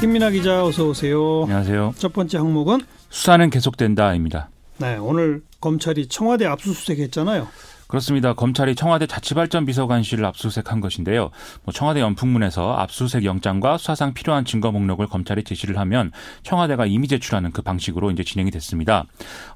김민아 기자 어서 오세요. 안녕하세요. 첫 번째 항목은 수사는 계속된다입니다. 네, 오늘 검찰이 청와대 압수수색했잖아요. 그렇습니다. 검찰이 청와대 자치발전 비서관실을 압수수색한 것인데요. 뭐 청와대 연풍문에서 압수수색 영장과 수사상 필요한 증거 목록을 검찰에 제시를 하면 청와대가 이미 제출하는 그 방식으로 이제 진행이 됐습니다.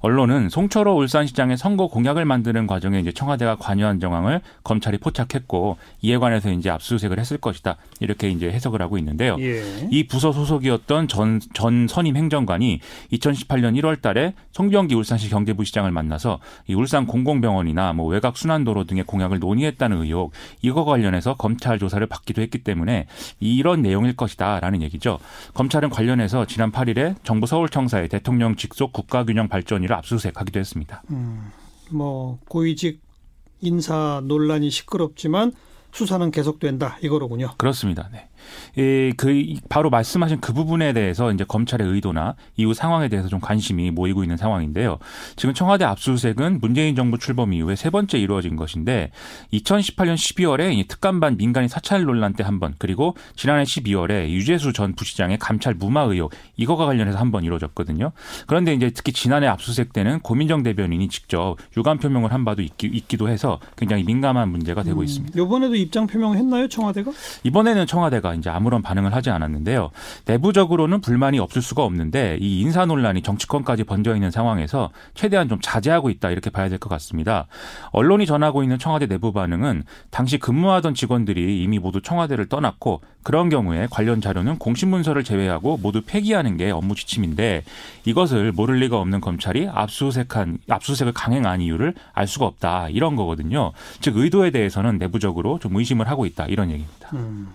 언론은 송철호 울산시장의 선거 공약을 만드는 과정에 이제 청와대가 관여한 정황을 검찰이 포착했고 이에 관해서 이제 압수수색을 했을 것이다 이렇게 이제 해석을 하고 있는데요. 예. 이 부서 소속이었던 전, 전 선임 행정관이 2018년 1월달에 송병기 울산시 경제부시장을 만나서 이 울산 공공병원이나 뭐 외곽 순환도로 등의 공약을 논의했다는 의혹 이거 관련해서 검찰 조사를 받기도 했기 때문에 이런 내용일 것이다라는 얘기죠. 검찰은 관련해서 지난 8일에 정부 서울청사에 대통령 직속 국가균형 발전위를 압수수색하기도 했습니다. 음, 뭐 고위직 인사 논란이 시끄럽지만 수사는 계속된다 이거로군요. 그렇습니다. 네. 예, 그 바로 말씀하신 그 부분에 대해서 이제 검찰의 의도나 이후 상황에 대해서 좀 관심이 모이고 있는 상황인데요. 지금 청와대 압수수색은 문재인 정부 출범 이후에 세 번째 이루어진 것인데 2018년 12월에 이 특감반 민간인 사찰 논란 때 한 번, 그리고 지난해 12월에 유재수 전 부시장의 감찰 무마 의혹 이거가 관련해서 한 번 이루어졌거든요. 그런데 이제 특히 지난해 압수수색 때는 고민정 대변인이 직접 유감 표명을 한 바도 있기, 도 해서 굉장히 민감한 문제가 되고 음, 있습니다. 이번에도 입장 표명했나요 청와대가? 이번에는 청와대가 이제 아무런 반응을 하지 않았는데요. 내부적으로는 불만이 없을 수가 없는데 이 인사 논란이 정치권까지 번져 있는 상황에서 최대한 좀 자제하고 있다 이렇게 봐야 될 것 같습니다. 언론이 전하고 있는 청와대 내부 반응은 당시 근무하던 직원들이 이미 모두 청와대를 떠났고 그런 경우에 관련 자료는 공신문서를 제외하고 모두 폐기하는 게 업무 지침인데 이것을 모를 리가 없는 검찰이 압수수색한 압수수색을 강행한 이유를 알 수가 없다 이런 거거든요. 즉 의도에 대해서는 내부적으로 좀 의심을 하고 있다 이런 얘기입니다. 음.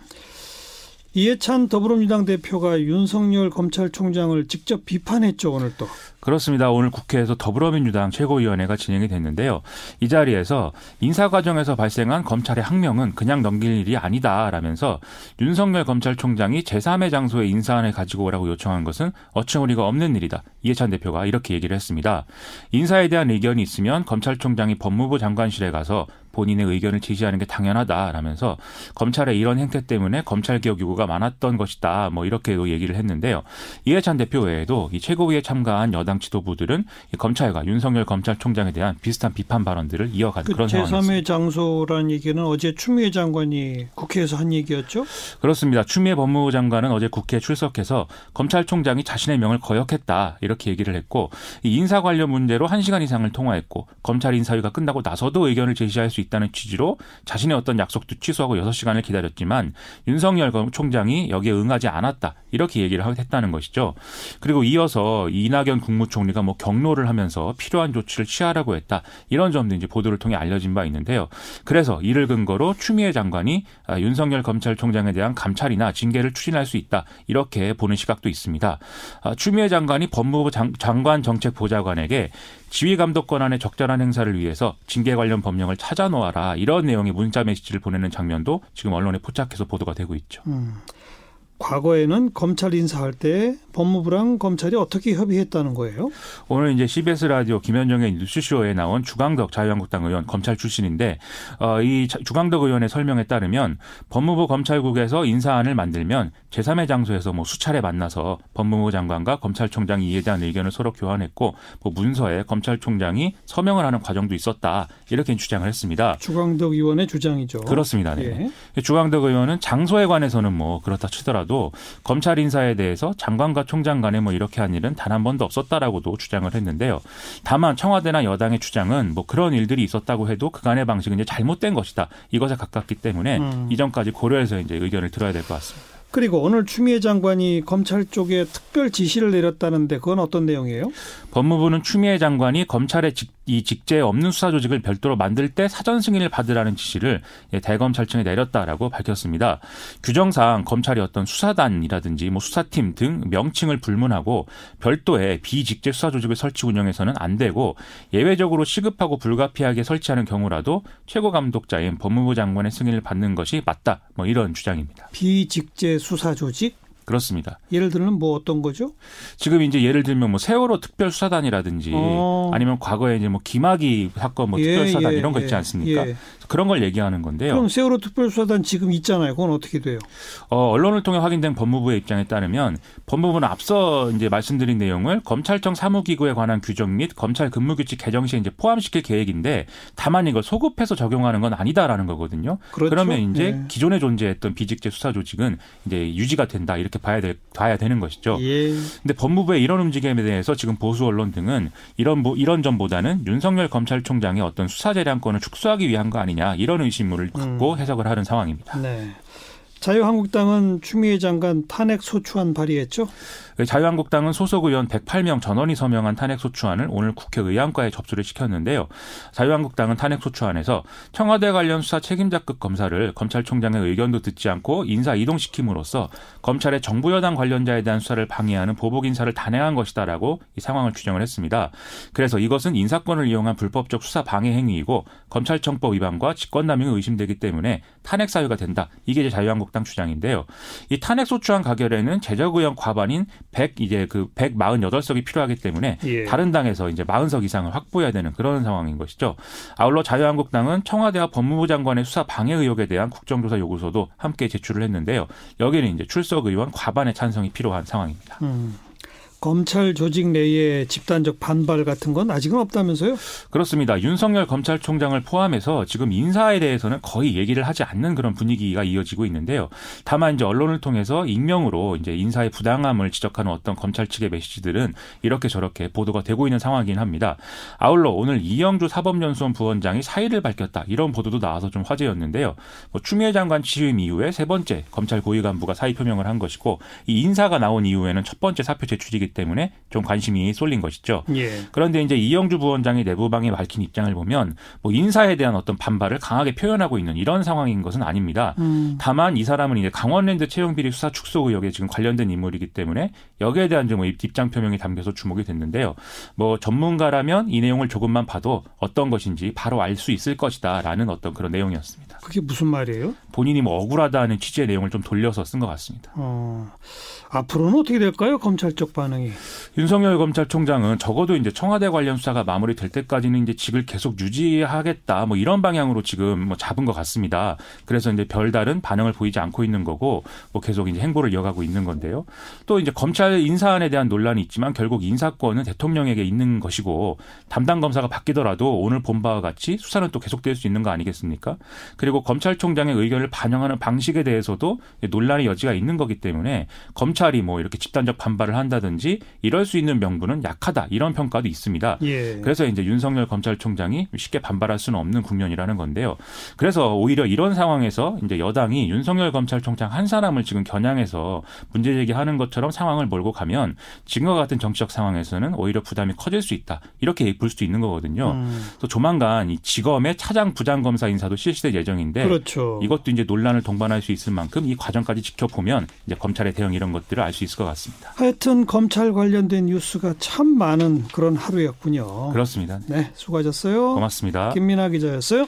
이해찬 더불어민주당 대표가 윤석열 검찰총장을 직접 비판했죠 오늘 또. 그렇습니다. 오늘 국회에서 더불어민주당 최고위원회가 진행이 됐는데요. 이 자리에서 인사 과정에서 발생한 검찰의 항명은 그냥 넘길 일이 아니다라면서 윤석열 검찰총장이 제3의 장소에 인사안을 가지고 오라고 요청한 것은 어처구니가 없는 일이다. 이해찬 대표가 이렇게 얘기를 했습니다. 인사에 대한 의견이 있으면 검찰총장이 법무부 장관실에 가서 본인의 의견을 제시하는 게 당연하다라면서 검찰의 이런 행태 때문에 검찰 개혁 요구가 많았던 것이다. 뭐 이렇게도 얘기를 했는데요. 이해찬 대표 외에도 이 최고위에 참가한 여당 지도부들은 검찰과 윤석열 검찰총장에 대한 비슷한 비판 발언들을 이어간 그 그런 상황입니다. 제3의 장소라는 얘기는 어제 추미애 장관이 국회에서 한 얘기였죠? 그렇습니다. 추미애 법무부 장관은 어제 국회에 출석해서 검찰총장이 자신의 명을 거역했다 이렇게 얘기를 했고 이 인사 관련 문제로 1시간 이상을 통화했고 검찰 인사위가 끝나고 나서도 의견을 제시할 수 있다는 취지로 자신의 어떤 약속도 취소하고 6시간을 기다렸지만 윤석열 총장이 여기에 응하지 않았다. 이렇게 얘기를 했다는 것이죠. 그리고 이어서 이낙연 국무 총리가 뭐 경로를 하면서 필요한 조치를 취하라고 했다. 이런 점도 이제 보도를 통해 알려진 바 있는데요. 그래서 이를 근거로 추미애 장관이 아, 윤석열 검찰총장에 대한 감찰이나 징계를 추진할 수 있다. 이렇게 보는 시각도 있습니다. 아, 추미애 장관이 법무부 장, 관 정책 보좌관에게 지휘 감독 권한의 적절한 행사를 위해서 징계 관련 법령을 찾아놓아라 이런 내용의 문자 메시지를 보내는 장면도 지금 언론에 포착해서 보도가 되고 있죠. 음. 과거에는 검찰 인사할 때 법무부랑 검찰이 어떻게 협의했다는 거예요? 오늘 이제 CBS 라디오 김현정의 뉴스쇼에 나온 주광덕 자유한국당 의원 검찰 출신인데 어, 이 주광덕 의원의 설명에 따르면 법무부 검찰국에서 인사안을 만들면 제3의 장소에서 뭐 수차례 만나서 법무부 장관과 검찰총장이 이에 대한 의견을 서로 교환했고 뭐 문서에 검찰총장이 서명을 하는 과정도 있었다 이렇게 주장을 했습니다. 주광덕 의원의 주장이죠. 그렇습니다. 네. 예. 주광덕 의원은 장소에 관해서는 뭐 그렇다 치더라도 하더라도 검찰 인사에 대해서 장관과 총장 간에 뭐 이렇게 한 일은 단 한 번도 없었다라고도 주장을 했는데요. 다만 청와대나 여당의 주장은 뭐 그런 일들이 있었다고 해도 그간의 방식은 이제 잘못된 것이다. 이것에 가깝기 때문에 음. 이전까지 고려해서 이제 의견을 들어야 될 것 같습니다. 그리고 오늘 추미애 장관이 검찰 쪽에 특별 지시를 내렸다는데 그건 어떤 내용이에요? 법무부는 추미애 장관이 검찰의 직, 이 직제에 없는 수사 조직을 별도로 만들 때 사전 승인을 받으라는 지시를 대검찰청에 내렸다라고 밝혔습니다. 규정상 검찰이 어떤 수사단이라든지 뭐 수사팀 등 명칭을 불문하고 별도의 비직제 수사 조직을 설치 운영해서는 안 되고 예외적으로 시급하고 불가피하게 설치하는 경우라도 최고 감독자인 법무부 장관의 승인을 받는 것이 맞다. 뭐 이런 주장입니다. 비직제 수사 조직? 그렇습니다. 예를 들면 뭐 어떤 거죠? 지금 이제 예를 들면 뭐 세월호 특별수사단이라든지 어. 아니면 과거에 이제 뭐 김학의 사건 뭐 예, 특별수사단 예, 이런 거 있지 예, 않습니까? 예. 그런 걸 얘기하는 건데요. 그럼 세월호 특별수사단 지금 있잖아요. 그건 어떻게 돼요? 어, 언론을 통해 확인된 법무부의 입장에 따르면 법무부는 앞서 이제 말씀드린 내용을 검찰청 사무기구에 관한 규정 및 검찰 근무규칙 개정 시에 이제 포함시킬 계획인데 다만 이걸 소급해서 적용하는 건 아니다라는 거거든요. 그렇죠. 그러면 이제 예. 기존에 존재했던 비직제 수사 조직은 이제 유지가 된다 이렇게 봐야 될 봐야 되는 것이죠. 예. 근데 법무부의 이런 움직임에 대해서 지금 보수 언론 등은 이런 뭐 이런 점보다는 윤석열 검찰총장의 어떤 수사 재량권을 축소하기 위한 거 아니냐 이런 의심물을 갖고 해석을 하는 상황입니다. 네. 자유한국당은 추미애 장관 탄핵 소추안 발의했죠? 자유한국당은 소속 의원 108명 전원이 서명한 탄핵 소추안을 오늘 국회 의안과에 접수를 시켰는데요. 자유한국당은 탄핵 소추안에서 청와대 관련 수사 책임자급 검사를 검찰총장의 의견도 듣지 않고 인사 이동시킴으로써 검찰의 정부 여당 관련자에 대한 수사를 방해하는 보복 인사를 단행한 것이다라고 이 상황을 규정을 했습니다. 그래서 이것은 인사권을 이용한 불법적 수사 방해 행위이고 검찰청법 위반과 직권남용이 의심되기 때문에 탄핵 사유가 된다. 이게 이제 자유한국당 주장인데요. 이 탄핵 소추안 가결에는 제적 의원 과반인 100 이제 그 148석이 필요하기 때문에 예. 다른 당에서 이제 40석 이상을 확보해야 되는 그런 상황인 것이죠. 아울러 자유한국당은 청와대와 법무부 장관의 수사 방해 의혹에 대한 국정조사 요구서도 함께 제출을 했는데요. 여기는 이제 출석 의원 과반의 찬성이 필요한 상황입니다. 음. 검찰 조직 내에 집단적 반발 같은 건 아직은 없다면서요? 그렇습니다. 윤석열 검찰총장을 포함해서 지금 인사에 대해서는 거의 얘기를 하지 않는 그런 분위기가 이어지고 있는데요. 다만 이제 언론을 통해서 익명으로 이제 인사의 부당함을 지적하는 어떤 검찰 측의 메시지들은 이렇게 저렇게 보도가 되고 있는 상황이긴 합니다. 아울러 오늘 이영주 사법연수원 부원장이 사의를 밝혔다 이런 보도도 나와서 좀 화제였는데요. 뭐 추미애 장관 취임 이후에 세 번째 검찰 고위 간부가 사의 표명을 한 것이고 이 인사가 나온 이후에는 첫 번째 사표 제출이기 때문에 좀 관심이 쏠린 것이죠. 예. 그런데 이제 이영주 부원장이 내부방에 밝힌 입장을 보면 뭐 인사에 대한 어떤 반발을 강하게 표현하고 있는 이런 상황인 것은 아닙니다. 음. 다만 이 사람은 이제 강원랜드 채용 비리 수사 축소 의혹에 지금 관련된 인물이기 때문에 여기에 대한 좀 입장 표명이 담겨서 주목이 됐는데요. 뭐 전문가라면 이 내용을 조금만 봐도 어떤 것인지 바로 알 수 있을 것이다라는 어떤 그런 내용이었습니다. 그게 무슨 말이에요? 본인이 뭐 억울하다는 취지의 내용을 좀 돌려서 쓴 것 같습니다. 어. 앞으로는 어떻게 될까요? 검찰 쪽 반응이. 윤석열 검찰총장은 적어도 이제 청와대 관련 수사가 마무리될 때까지는 이제 직을 계속 유지하겠다 뭐 이런 방향으로 지금 뭐 잡은 것 같습니다. 그래서 이제 별다른 반응을 보이지 않고 있는 거고 뭐 계속 이제 행보를 이어가고 있는 건데요. 또 이제 검찰 인사안에 대한 논란이 있지만 결국 인사권은 대통령에게 있는 것이고 담당 검사가 바뀌더라도 오늘 본 바와 같이 수사는 또 계속될 수 있는 거 아니겠습니까? 그리고 검찰총장의 의견을 반영하는 방식에 대해서도 논란의 여지가 있는 거기 때문에 검찰이 뭐 이렇게 집단적 반발을 한다든지 이럴 수 있는 명분은 약하다 이런 평가도 있습니다. 예. 그래서 이제 윤석열 검찰총장이 쉽게 반발할 수는 없는 국면이라는 건데요. 그래서 오히려 이런 상황에서 이제 여당이 윤석열 검찰총장 한 사람을 지금 겨냥해서 문제 제기하는 것처럼 상황을 몰고 가면 지금과 같은 정치적 상황에서는 오히려 부담이 커질 수 있다. 이렇게 볼수 있는 거거든요. 음. 그래서 조만간 이 지검의 차장 부장 검사 인사도 실시될 예정 인데 그렇죠. 이것도 이제 논란을 동반할 수 있을 만큼 이 과정까지 지켜보면 이제 검찰의 대응 이런 것들을 알 수 있을 것 같습니다. 하여튼 검찰 관련된 뉴스가 참 많은 그런 하루였군요. 그렇습니다. 네, 수고하셨어요. 고맙습니다. 김민아 기자였어요.